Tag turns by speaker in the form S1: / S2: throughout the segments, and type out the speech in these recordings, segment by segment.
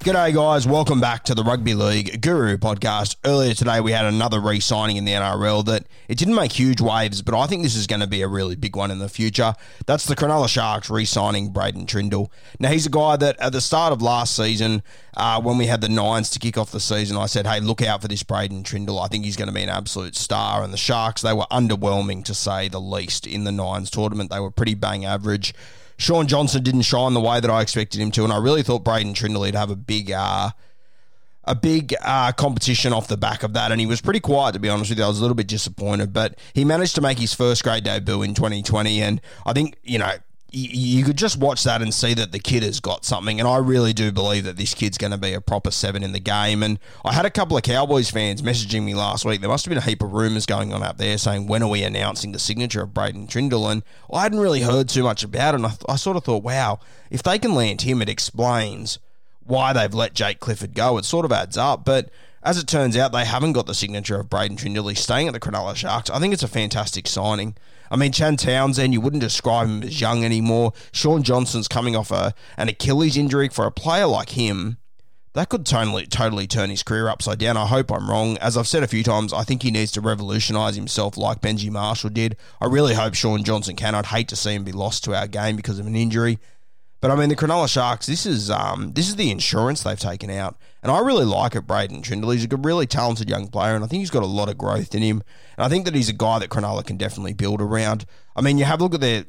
S1: G'day, guys. Welcome back to the Rugby League Guru podcast. Earlier today, we had another re signing in the NRL that it didn't make huge waves, but I think this is going to be a really big one in the future. That's the Cronulla Sharks re signing Braydon Trindall. Now, he's a guy that at the start of last season, uh, when we had the Nines to kick off the season, I said, hey, look out for this Braydon Trindall. I think he's going to be an absolute star. And the Sharks, they were underwhelming to say the least in the Nines tournament. They were pretty bang average. Shaun Johnson didn't shine the way that I expected him to, and I really thought Braydon Trindall would have a big, uh, a big uh, competition off the back of that, and he was pretty quiet to be honest with you. I was a little bit disappointed, but he managed to make his first grade debut in 2020, and I think you know you could just watch that and see that the kid has got something. And I really do believe that this kid's going to be a proper seven in the game. And I had a couple of Cowboys fans messaging me last week. There must have been a heap of rumours going on out there saying, when are we announcing the signature of Braydon Trindall? And I hadn't really heard too much about it. And I, th- I sort of thought, wow, if they can land him, it explains why they've let Jake Clifford go. It sort of adds up. But as it turns out, they haven't got the signature of Braydon Trindall. Staying at the Cronulla Sharks. I think it's a fantastic signing. I mean, Chad Townsend, you wouldn't describe him as young anymore. Shaun Johnson's coming off a, an Achilles injury. For a player like him, that could totally, totally turn his career upside down. I hope I'm wrong. As I've said a few times, I think he needs to revolutionise himself like Benji Marshall did. I really hope Shaun Johnson can. I'd hate to see him be lost to our game because of an injury. But I mean, the Cronulla Sharks. This is um, this is the insurance they've taken out, and I really like it. Braydon Trindall. He's a really talented young player, and I think he's got a lot of growth in him. And I think that he's a guy that Cronulla can definitely build around. I mean, you have a look at their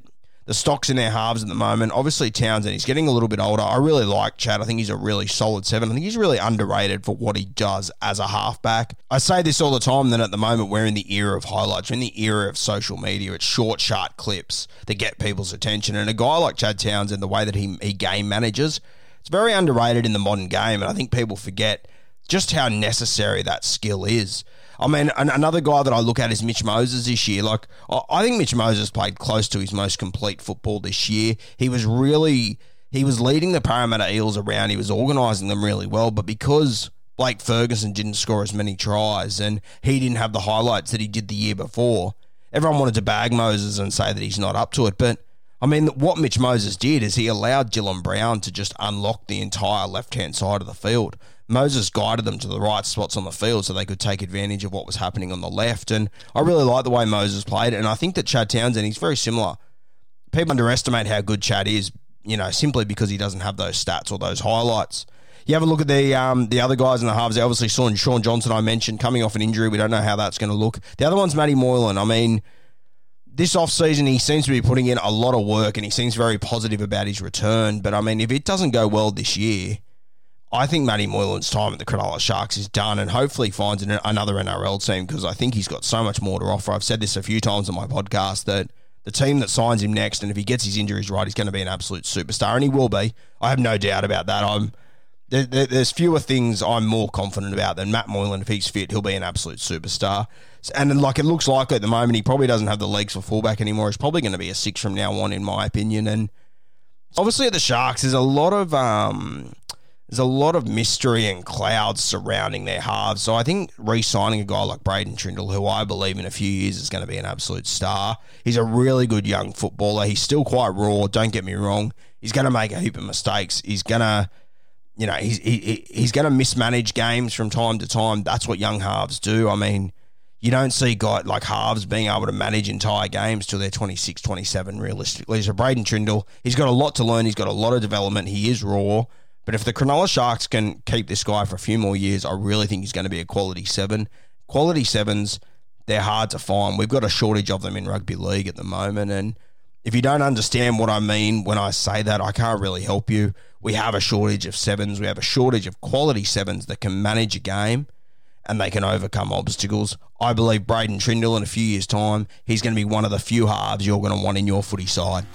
S1: the stocks in their halves at the moment. Obviously, Townsend, he's getting a little bit older. I really like Chad. I think he's a really solid seven. I think he's really underrated for what he does as a halfback. I say this all the time that at the moment we're in the era of highlights, we're in the era of social media. It's short, sharp clips that get people's attention. And a guy like Chad Townsend, the way that he, he game manages, it's very underrated in the modern game. And I think people forget just how necessary that skill is. I mean, an- another guy that I look at is Mitch Moses this year. Like, I, I think Mitch Moses played close to his most complete football this year. He was really, he was leading the Parramatta Eels around. He was organising them really well. But because Blake Ferguson didn't score as many tries and he didn't have the highlights that he did the year before, everyone wanted to bag Moses and say that he's not up to it. But I mean, what Mitch Moses did is he allowed Dylan Brown to just unlock the entire left hand side of the field. Moses guided them to the right spots on the field so they could take advantage of what was happening on the left. And I really like the way Moses played. And I think that Chad Townsend, he's very similar. People underestimate how good Chad is, you know, simply because he doesn't have those stats or those highlights. You have a look at the um, the other guys in the halves. Obviously, Shaun, Shaun Johnson, I mentioned, coming off an injury. We don't know how that's going to look. The other one's Matty Moylan. I mean, this offseason, he seems to be putting in a lot of work and he seems very positive about his return. But I mean, if it doesn't go well this year, I think Matty Moylan's time at the Cronulla Sharks is done and hopefully finds an, another NRL team because I think he's got so much more to offer. I've said this a few times on my podcast that the team that signs him next, and if he gets his injuries right, he's going to be an absolute superstar, and he will be. I have no doubt about that. I'm there, there, there's fewer things I'm more confident about than Matt Moylan. If he's fit, he'll be an absolute superstar. And like it looks like at the moment, he probably doesn't have the legs for fullback anymore. He's probably going to be a six from now on, in my opinion. And obviously at the Sharks, there's a lot of um, there's a lot of mystery and clouds surrounding their halves. So I think re-signing a guy like Braydon Trindall, who I believe in a few years is going to be an absolute star. He's a really good young footballer. He's still quite raw. Don't get me wrong. He's going to make a heap of mistakes. He's going to you know, he's he, he's going to mismanage games from time to time. That's what young halves do. I mean, you don't see guys like halves being able to manage entire games till they're 26, 27, realistically. So Braydon Trindall, he's got a lot to learn. He's got a lot of development. He is raw. But if the Cronulla Sharks can keep this guy for a few more years, I really think he's going to be a quality seven. Quality sevens, they're hard to find. We've got a shortage of them in rugby league at the moment. And if you don't understand what I mean when I say that, I can't really help you. We have a shortage of sevens. We have a shortage of quality sevens that can manage a game and they can overcome obstacles. I believe Braydon Trindall in a few years' time, he's going to be one of the few halves you're going to want in your footy side.